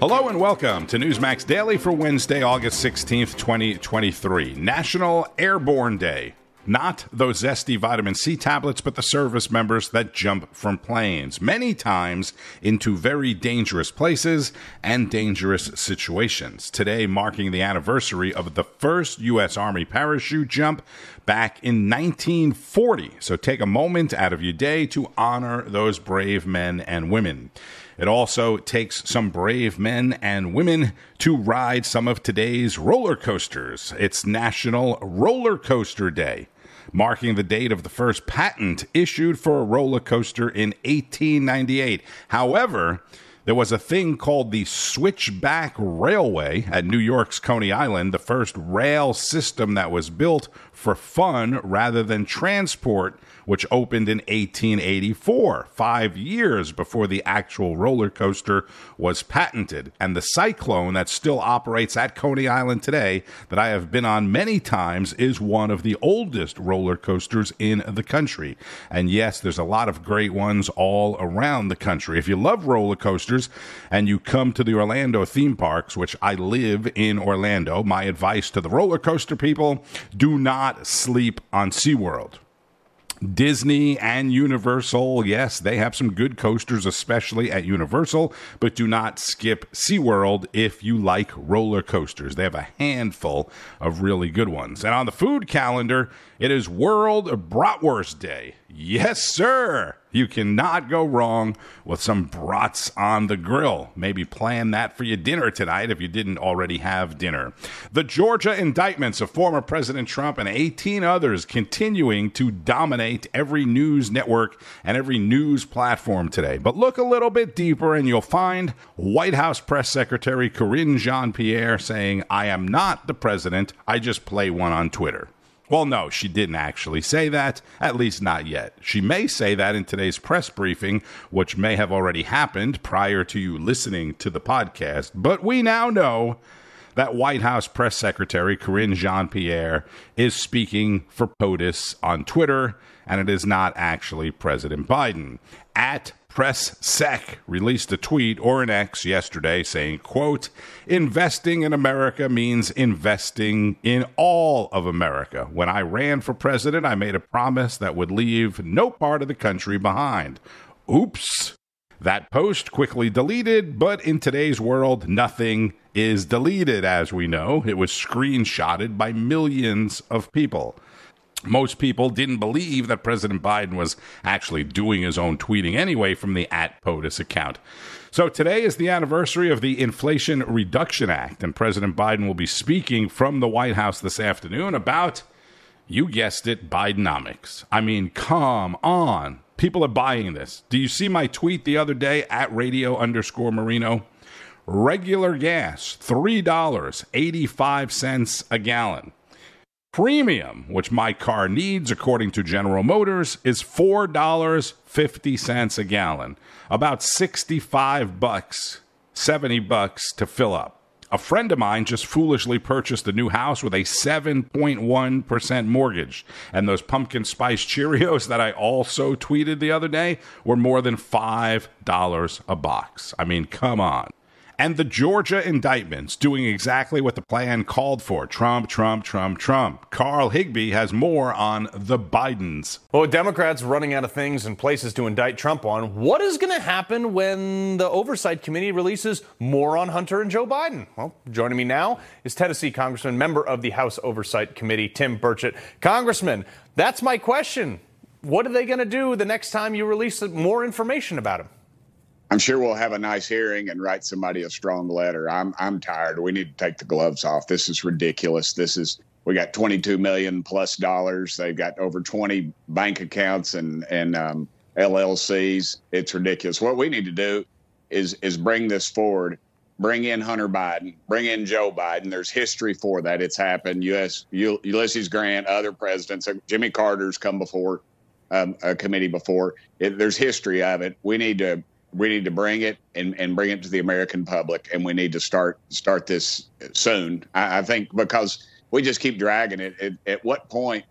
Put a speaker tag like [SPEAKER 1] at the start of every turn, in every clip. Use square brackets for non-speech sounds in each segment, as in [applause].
[SPEAKER 1] Hello and welcome to Newsmax Daily for Wednesday, August 16th, 2023, National Airborne Day. Not those zesty vitamin C tablets, but the service members that jump from planes, many times into very dangerous places and dangerous situations. Today, marking the anniversary of the first U.S. Army parachute jump back in 1940. So take a moment out of your day to honor those brave men and women. It also takes some brave men and women to ride some of today's roller coasters. It's National Roller Coaster Day, marking the date of the first patent issued for a roller coaster in 1898. However, there was a thing called the Switchback Railway at New York's Coney Island, the first rail system that was built for fun rather than transport which opened in 1884, five years before the actual roller coaster was patented. And the Cyclone that still operates at Coney Island today, that I have been on many times, is one of the oldest roller coasters in the country. And yes, there's a lot of great ones all around the country. If you love roller coasters and you come to the Orlando theme parks, which I live in Orlando, my advice to the roller coaster people do not sleep on SeaWorld. Disney and Universal, yes, they have some good coasters, especially at Universal, but do not skip SeaWorld if you like roller coasters. They have a handful of really good ones. And on the food calendar, it is World Bratwurst Day. Yes, sir. You cannot go wrong with some brats on the grill. Maybe plan that for your dinner tonight if you didn't already have dinner. The Georgia indictments of former President Trump and 18 others continuing to dominate every news network and every news platform today. But look a little bit deeper and you'll find White House Press Secretary Karine Jean Pierre saying, I am not the president, I just play one on Twitter. Well, no, she didn't actually say that, at least not yet. She may say that in today's press briefing, which may have already happened prior to you listening to the podcast, but we now know that White House press secretary Karine Jean Pierre is speaking for POTUS on Twitter, and it is not actually President Biden. At PressSec released a tweet or an X yesterday saying, quote, investing in America means investing in all of America. When I ran for president, I made a promise that would leave no part of the country behind. Oops. That post quickly deleted, but in today's world, nothing is deleted, as we know. It was screenshotted by millions of people most people didn't believe that President Biden was actually doing his own tweeting anyway from the at POTUS account. So today is the anniversary of the Inflation Reduction Act, and President Biden will be speaking from the White House this afternoon about, you guessed it, Bidenomics. I mean, come on. People are buying this. Do you see my tweet the other day at radio underscore Marino? Regular gas, $3.85 a gallon. Premium, which my car needs according to General Motors, is $4.50 a gallon. About 65 bucks, 70 bucks to fill up. A friend of mine just foolishly purchased a new house with a 7.1% mortgage. And those pumpkin spice Cheerios that I also tweeted the other day were more than $5 a box. I mean, come on and the Georgia indictments doing exactly what the plan called for Trump, Trump, Trump, Trump. Carl Higbie has more on the Bidens.
[SPEAKER 2] Well, Democrats running out of things and places to indict Trump on, what is going to happen when the Oversight Committee releases more on Hunter and Joe Biden? Well, joining me now is Tennessee Congressman, member of the House Oversight Committee, Tim Burchett. Congressman, that's my question. What are they going to do the next time you release more information about him?
[SPEAKER 3] I'm sure we'll have a nice hearing and write somebody a strong letter. I'm I'm tired. We need to take the gloves off. This is ridiculous. This is we got 22 million plus dollars. They've got over 20 bank accounts and and um, LLCs. It's ridiculous. What we need to do is is bring this forward. Bring in Hunter Biden. Bring in Joe Biden. There's history for that. It's happened. U.S. Ulysses Grant, other presidents, Jimmy Carter's come before um, a committee before. It, there's history of it. We need to we need to bring it and, and bring it to the American public, and we need to start start this soon. I, I think because we just keep dragging it. At, at, what point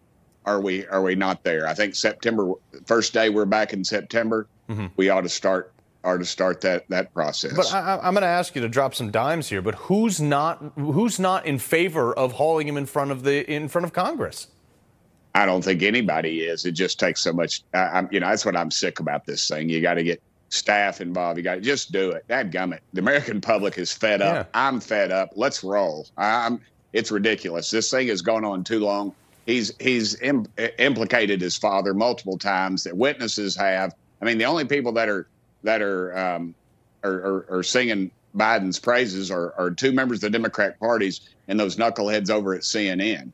[SPEAKER 3] are we are we not there? I think September first day we're back in September. Mm-hmm. We ought to start are to start that that process.
[SPEAKER 2] But I, am going to ask you to drop some dimes here. But who's not who's not in favor of hauling him in front of the in front of Congress?
[SPEAKER 3] I don't think anybody is. It just takes so much. I, am you know, that's what I'm sick about this thing. You got to get staff involved. You got to just do it. That gummit. The American public is fed up. Yeah. I'm fed up. Let's roll. I'm. It's ridiculous. This thing has gone on too long. He's he's Im, implicated his father multiple times. That witnesses have. I mean, the only people that are that are um, are, are, are singing Biden's praises are, are two members of the Democrat parties and those knuckleheads over at CNN.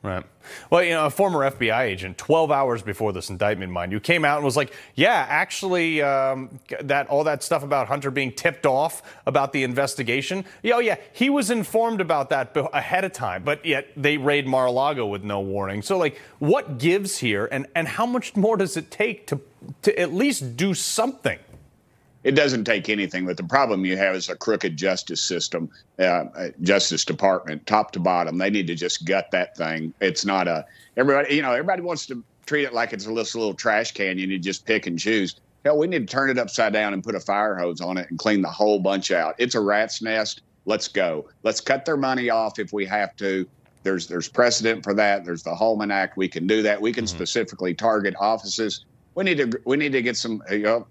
[SPEAKER 2] Right. Well, you know, a former FBI agent, 12 hours before this indictment, mind you, came out and was like, "Yeah, actually, um, that all that stuff about Hunter being tipped off about the investigation. Oh, yeah, he was informed about that ahead of time, but yet they raid Mar-a-Lago with no warning. So, like, what gives here, and and how much more does it take to to at least do something?"
[SPEAKER 3] It doesn't take anything. But the problem you have is a crooked justice system, uh, uh, Justice Department, top to bottom. They need to just gut that thing. It's not a everybody. You know, everybody wants to treat it like it's a little, little trash can. You need to just pick and choose. Hell, we need to turn it upside down and put a fire hose on it and clean the whole bunch out. It's a rat's nest. Let's go. Let's cut their money off if we have to. There's there's precedent for that. There's the Holman Act. We can do that. We can mm-hmm. specifically target offices. We need to we need to get some. You know,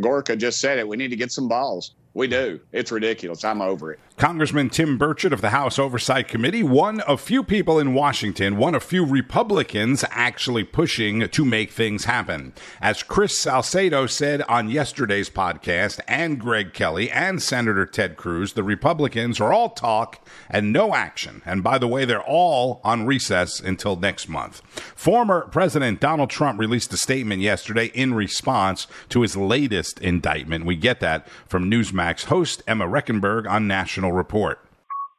[SPEAKER 3] Gorka just said it. We need to get some balls. We do. It's ridiculous. I'm over it.
[SPEAKER 1] Congressman Tim Burchett of the House Oversight Committee, one of few people in Washington, one of few Republicans actually pushing to make things happen. As Chris Salcedo said on yesterday's podcast, and Greg Kelly and Senator Ted Cruz, the Republicans are all talk and no action. And by the way, they're all on recess until next month. Former President Donald Trump released a statement yesterday in response to his latest indictment. We get that from Newsmax host Emma Rechenberg on National report.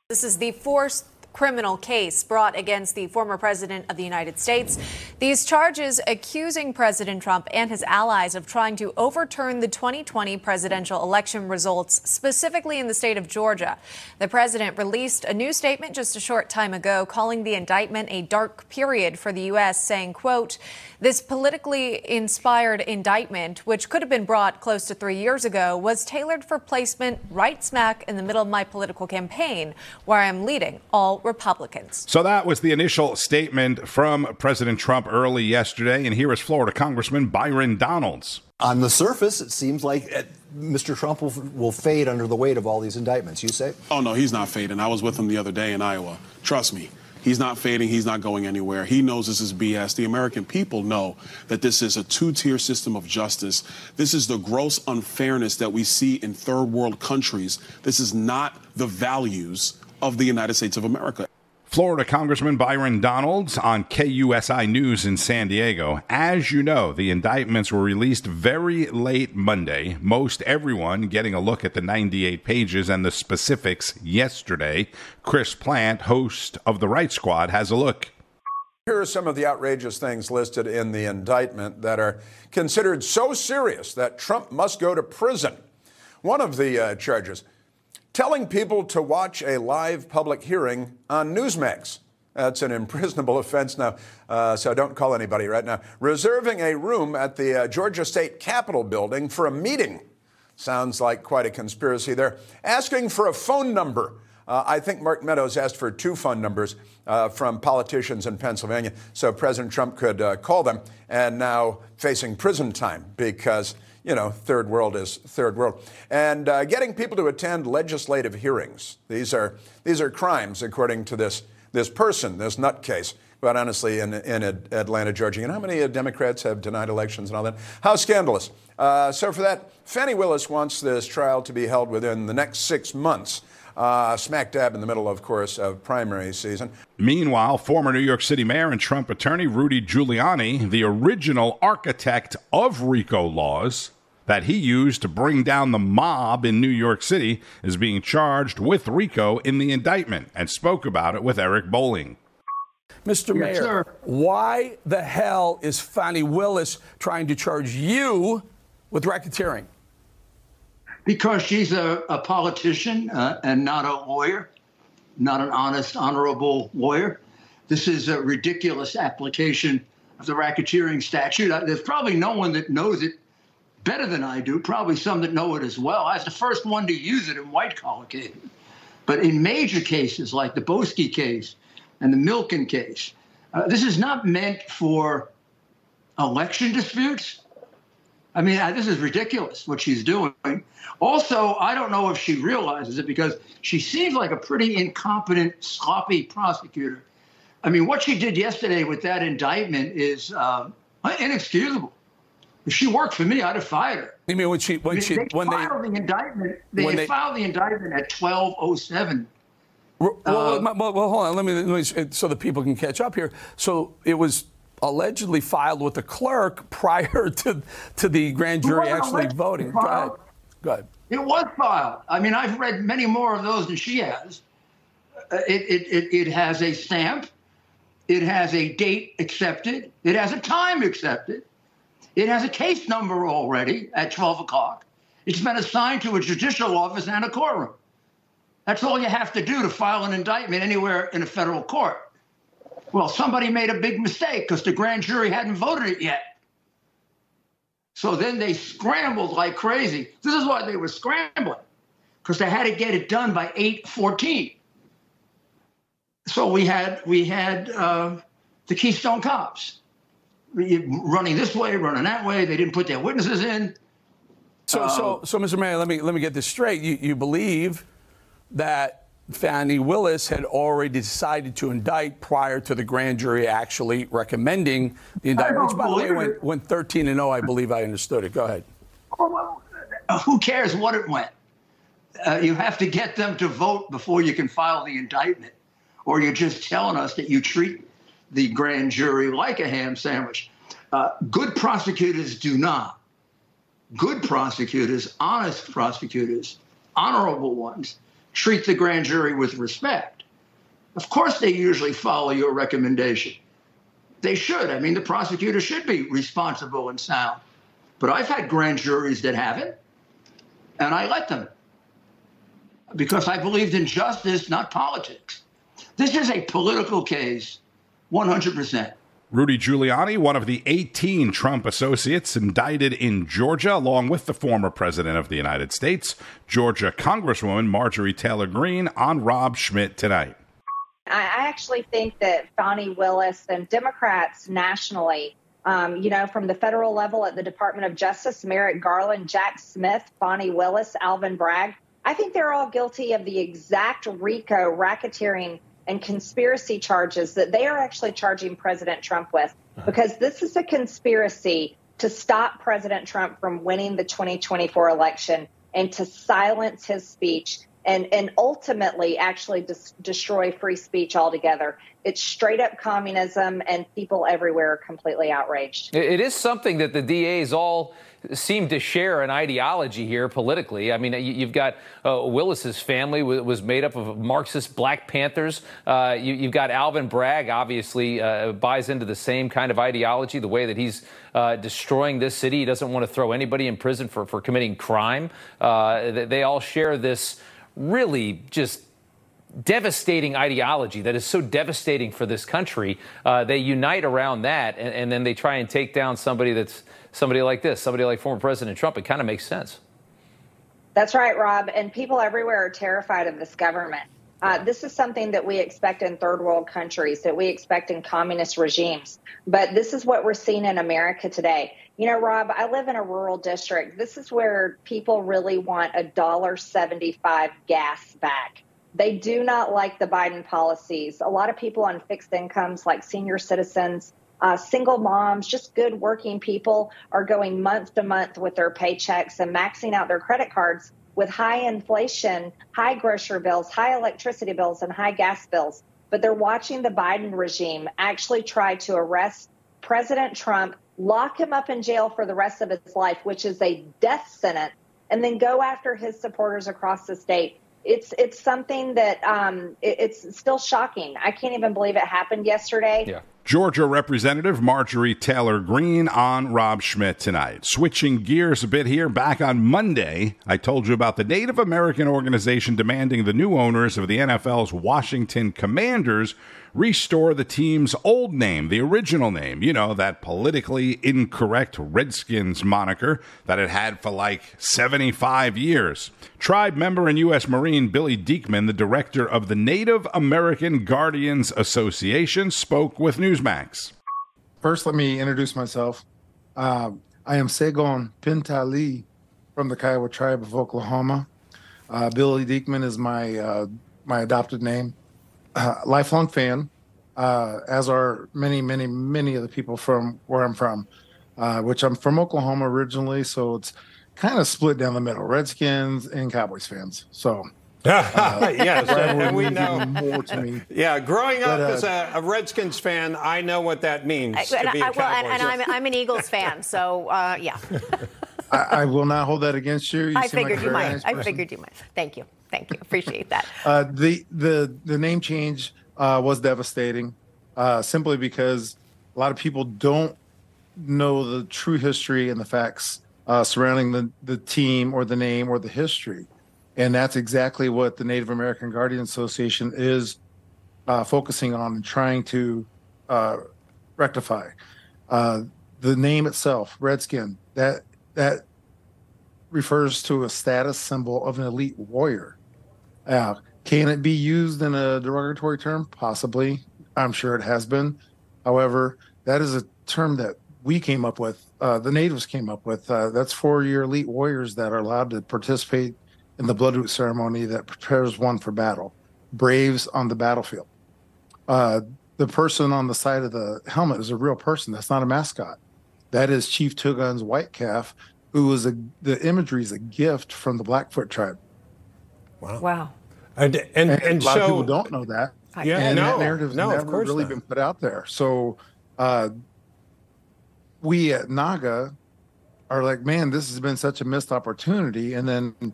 [SPEAKER 4] This is the fourth criminal case brought against the former president of the United States. These charges accusing President Trump and his allies of trying to overturn the 2020 presidential election results, specifically in the state of Georgia. The president released a new statement just a short time ago calling the indictment a dark period for the U.S., saying, quote, this politically inspired indictment, which could have been brought close to three years ago, was tailored for placement right smack in the middle of my political campaign, where I am leading all Republicans.
[SPEAKER 1] So that was the initial statement from President Trump early yesterday. And here is Florida Congressman Byron Donalds.
[SPEAKER 5] On the surface, it seems like uh, Mr. Trump will, will fade under the weight of all these indictments. You say?
[SPEAKER 6] Oh, no, he's not fading. I was with him the other day in Iowa. Trust me. He's not fading. He's not going anywhere. He knows this is BS. The American people know that this is a two tier system of justice. This is the gross unfairness that we see in third world countries. This is not the values of the United States of America.
[SPEAKER 1] Florida Congressman Byron Donalds on KUSI News in San Diego. As you know, the indictments were released very late Monday. Most everyone getting a look at the 98 pages and the specifics yesterday. Chris Plante, host of the Right Squad, has a look.
[SPEAKER 7] Here are some of the outrageous things listed in the indictment that are considered so serious that Trump must go to prison. One of the uh, charges telling people to watch a live public hearing on Newsmax. That's an imprisonable [laughs] offense now, uh, so don't call anybody right now. Reserving a room at the uh, Georgia State Capitol building for a meeting. Sounds like quite a conspiracy there. Asking for a phone number. Uh, I think Mark Meadows asked for two phone numbers uh, from politicians in Pennsylvania so President Trump could uh, call them, and now facing prison time because you know, third world is third world. And uh, getting people to attend legislative hearings. These are, these are crimes, according to this, this person, this nutcase. But honestly, in, in Atlanta, Georgia, you know how many uh, Democrats have denied elections and all that? How scandalous. Uh, so, for that, Fani Willis wants this trial to be held within the next six months. Uh, smack dab in the middle, of course, of primary season.
[SPEAKER 1] Meanwhile, former New York City Mayor and Trump attorney Rudy Giuliani, the original architect of RICO laws, that he used to bring down the mob in New York City is being charged with RICO in the indictment and spoke about it with Eric Bolling.
[SPEAKER 8] Mr. Yes, Mayor, sir. why the hell is Fani Willis trying to charge you with racketeering?
[SPEAKER 9] Because she's a, a politician uh, and not a lawyer, not an honest, honorable lawyer. This is a ridiculous application of the racketeering statute. There's probably no one that knows it better than I do, probably some that know it as well. I was the first one to use it in white collar cases. But in major cases like the Boesky case and the Milken case, uh, this is not meant for election disputes. I mean, this is ridiculous what she's doing. Also, I don't know if she realizes it because she seems like a pretty incompetent, sloppy prosecutor. I mean, what she did yesterday with that indictment is uh, inexcusable. If she worked for me, I'd have fired her.
[SPEAKER 8] You mean when she when she when
[SPEAKER 9] they
[SPEAKER 8] when
[SPEAKER 9] filed
[SPEAKER 8] they
[SPEAKER 9] the indictment? They,
[SPEAKER 8] they
[SPEAKER 9] filed the indictment at twelve oh seven.
[SPEAKER 8] Well, uh, well, well, hold on. Let me, let me so the people can catch up here. So it was allegedly filed with the clerk prior to to the grand jury actually voting. Go ahead. Go ahead.
[SPEAKER 9] It was filed. I mean, I've read many more of those than she has. Uh, it, it, it, it has a stamp. It has a date accepted. It has a time accepted. It has a case number already at 12 o'clock. It's been assigned to a judicial office and a courtroom. That's all you have to do to file an indictment anywhere in a federal court. Well, somebody made a big mistake because the grand jury hadn't voted it yet. So then they scrambled like crazy. This is why they were scrambling, because they had to get it done by 8:14. So we had we had uh, the Keystone Cops running this way, running that way. They didn't put their witnesses in.
[SPEAKER 8] So, uh, so, so, Mr. Mayor, let me let me get this straight. You, you believe that Fani Willis had already decided to indict prior to the grand jury actually recommending the indictment, which, by the way, went, went 13 and 0. I believe I understood it. Go ahead.
[SPEAKER 9] Oh, well, who cares what it went? Uh, you have to get them to vote before you can file the indictment, or you're just telling us that you treat the grand jury like a ham sandwich. Uh, good prosecutors do not. Good prosecutors, honest prosecutors, honorable ones, treat the grand jury with respect. Of course, they usually follow your recommendation. They should. I mean, the prosecutor should be responsible and sound. But I've had grand juries that haven't, and I let them because I believed in justice, not politics. This is a political case 100%.
[SPEAKER 1] Rudy Giuliani, one of the 18 Trump associates indicted in Georgia, along with the former president of the United States, Georgia Congresswoman Marjorie Taylor Greene, on Rob Schmitt tonight.
[SPEAKER 10] I actually think that Fani Willis and Democrats nationally, um, you know, from the federal level at the Department of Justice, Merrick Garland, Jack Smith, Fani Willis, Alvin Bragg, I think they're all guilty of the exact RICO racketeering and conspiracy charges that they are actually charging President Trump with uh-huh. because this is a conspiracy to stop President Trump from winning the 2024 election and to silence his speech and, and ultimately actually dis- destroy free speech altogether. It's straight up communism, and people everywhere are completely outraged.
[SPEAKER 11] It is something that the DAs all seem to share an ideology here politically. I mean, you've got uh, Willis's family was made up of Marxist Black Panthers. Uh, you, have got Alvin Bragg, obviously, uh, buys into the same kind of ideology, the way that he's uh, destroying this city. He doesn't want to throw anybody in prison for, for committing crime. Uh, they all share this really just devastating ideology that is so devastating for this country. Uh, they unite around that, and, and, then they try and take down somebody that's somebody like this, somebody like former President Trump. It kind of makes sense.
[SPEAKER 10] That's right, Rob. And people everywhere are terrified of this government. Uh, this is something that we expect in third world countries, that we expect in communist regimes. But this is what we're seeing in America today. You know, Rob, I live in a rural district. This is where people really want a dollar seventy-five gas back. They do not like the Biden policies. A lot of people on fixed incomes, like senior citizens, uh, single moms, just good working people, are going month to month with their paychecks and maxing out their credit cards with high inflation, high grocery bills, high electricity bills, and high gas bills. But they're watching the Biden regime actually try to arrest President Trump, lock him up in jail for the rest of his life, which is a death sentence, and then go after his supporters across the state. It's it's something that um, it, it's still shocking. I can't even believe it happened yesterday.
[SPEAKER 1] Yeah. Georgia Representative Marjorie Taylor Greene on Rob Schmitt tonight. Switching gears a bit here, back on Monday, I told you about the Native American organization demanding the new owners of the NFL's Washington Commanders restore the team's old name, the original name, you know, that politically incorrect Redskins moniker that it had for like 75 years. Tribe member and U.S. Marine Billy Diekman, the director of the Native American Guardians Association, spoke with Newsmax.
[SPEAKER 12] First, let me introduce myself. Uh, I am Segon Pintali from the Kiowa tribe of Oklahoma. Uh, Billy Diekman is my uh, my adopted name. Uh, lifelong fan, uh, as are many, many, many of the people from where I'm from, uh, which I'm from Oklahoma originally. So it's kind of split down the middle: Redskins and Cowboys fans. So. [laughs]
[SPEAKER 13] Uh, yes, and we
[SPEAKER 12] means
[SPEAKER 13] know.
[SPEAKER 12] more to me.
[SPEAKER 13] Yeah, growing up
[SPEAKER 12] uh,
[SPEAKER 13] as a, a Redskins fan, I know what that means
[SPEAKER 14] I,
[SPEAKER 13] to
[SPEAKER 14] and,
[SPEAKER 13] be a
[SPEAKER 14] I, well, and,
[SPEAKER 13] Cowboys
[SPEAKER 14] and I'm, I'm an Eagles fan, so uh, yeah. [laughs]
[SPEAKER 12] I, I will not hold that against you. You
[SPEAKER 14] I
[SPEAKER 12] seem like
[SPEAKER 14] figured you might.
[SPEAKER 12] nice
[SPEAKER 14] I figured you might. Thank you. Thank you. Appreciate that. [laughs]
[SPEAKER 12] Uh, the the the name change uh, was devastating, uh, simply because a lot of people don't know the true history and the facts uh, surrounding the the team or the name or the history, and that's exactly what the Native American Guardian Association is uh, focusing on and trying to uh, rectify. Uh, the name itself, Redskin, that that refers to a status symbol of an elite warrior. Uh, can it be used in a derogatory term? Possibly. I'm sure it has been. However, that is a term that we came up with, uh, the natives came up with. Uh, that's for your elite warriors that are allowed to participate in the bloodroot ceremony that prepares one for battle, braves on the battlefield. Uh, the person on the side of the helmet is a real person. That's not a mascot. That is Chief Two Guns white calf, who was a the imagery is a gift from the Blackfoot tribe.
[SPEAKER 13] Wow.
[SPEAKER 14] Wow.
[SPEAKER 13] And and,
[SPEAKER 12] And,
[SPEAKER 13] and
[SPEAKER 12] a lot
[SPEAKER 13] so
[SPEAKER 12] of people don't know that.
[SPEAKER 13] Yeah,
[SPEAKER 12] and
[SPEAKER 13] no,
[SPEAKER 12] that narrative's
[SPEAKER 13] no, of
[SPEAKER 12] never
[SPEAKER 13] course
[SPEAKER 12] really
[SPEAKER 13] not.
[SPEAKER 12] been put out there. So uh, we at Naga are like, man, this has been such a missed opportunity. And then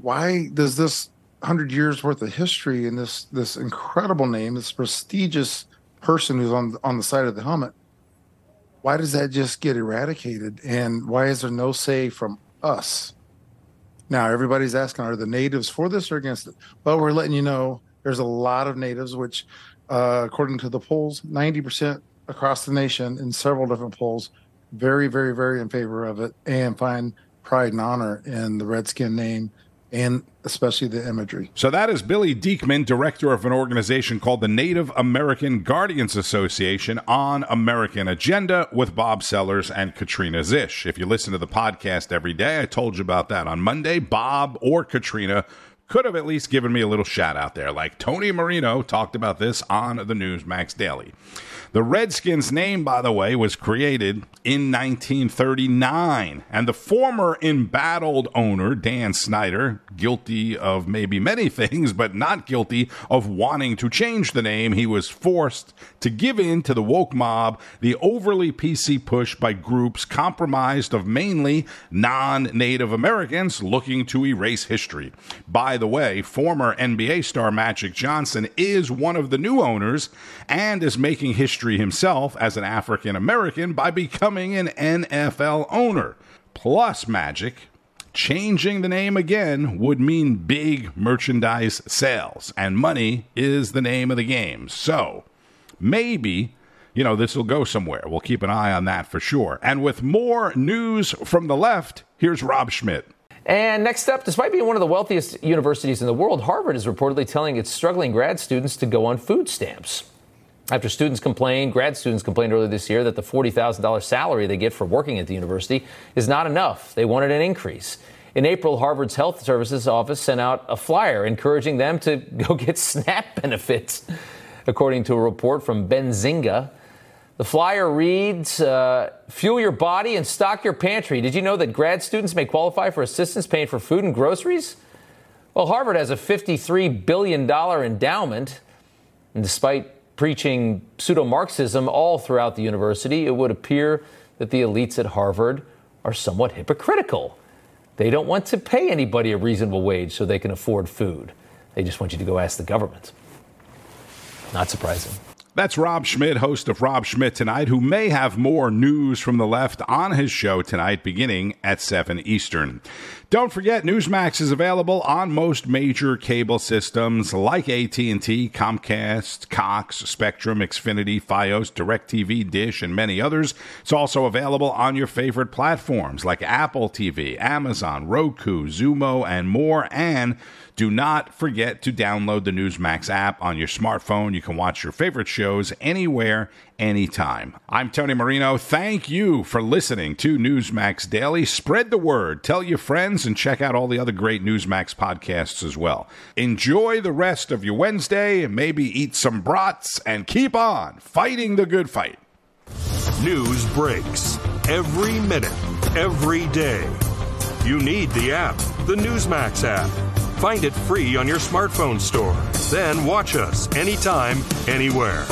[SPEAKER 12] why does this hundred years worth of history and this this incredible name, this prestigious person who's on on the side of the helmet, why does that just get eradicated? And why is there no say from us? Now everybody's asking, are the natives for this or against it? Well, we're letting you know there's a lot of natives, which, uh, according to the polls, 90% across the nation in several different polls, very, very, very in favor of it and find pride and honor in the Redskin name and especially the imagery.
[SPEAKER 1] So that is Billy Diekman, director of an organization called the Native American Guardians Association on American Agenda with Bob Sellers and Katrina Szish. If you listen to the podcast every day, I told you about that on Monday. Bob or Katrina could have at least given me a little shout out there, like Tony Marino talked about this on the Newsmax Daily. The Redskins name, by the way, was created in 1939, and the former embattled owner, Dan Snyder, guilty of maybe many [laughs] things, but not guilty of wanting to change the name, he was forced to give in to the woke mob, the overly PC push by groups compromised of mainly non Native Americans looking to erase history. By the way, former NBA star Magic Johnson is one of the new owners and is making history himself as an African American by becoming an NFL owner. Plus, Magic changing the name again would mean big merchandise sales, and money is the name of the game. So, maybe, you know, this will go somewhere. We'll keep an eye on that for sure. And with more news from the left, here's Rob Schmitt.
[SPEAKER 11] And next up, despite being one of the wealthiest universities in the world, Harvard is reportedly telling its struggling grad students to go on food stamps. After students complained, grad students complained earlier this year that the $40,000 salary they get for working at the university is not enough. They wanted an increase. In April, Harvard's Health Services Office sent out a flyer encouraging them to [laughs] go get SNAP benefits, according to a report from Benzinga. The flyer reads uh, Fuel your body and stock your pantry. Did you know that grad students may qualify for assistance paying for food and groceries? Well, Harvard has a $53 billion endowment, and despite preaching pseudo Marxism all throughout the university, it would appear that the elites at Harvard are somewhat hypocritical. They don't want to pay anybody a reasonable wage so they can afford food. They just want you to go ask the government. Not surprising.
[SPEAKER 1] That's Rob Schmitt, host of Rob Schmitt Tonight, who may have more news from the left on his show tonight beginning at 7 Eastern. Don't forget Newsmax is available on most major cable systems like AT&T, Comcast, Cox, Spectrum, Xfinity, Fios, DirecTV, Dish, and many others. It's also available on your favorite platforms like Apple TV, Amazon, Roku, Xumo, and more and do not forget to download the Newsmax app on your smartphone. You can watch your favorite shows anywhere, anytime. I'm Tony Marino. Thank you for listening to Newsmax Daily. Spread the word, tell your friends, and check out all the other great Newsmax podcasts as well. Enjoy the rest of your Wednesday, maybe eat some brats, and keep on fighting the good fight.
[SPEAKER 15] News breaks every minute, every day. You need the app, the Newsmax app. Find it free on your smartphone store. Then watch us anytime, anywhere.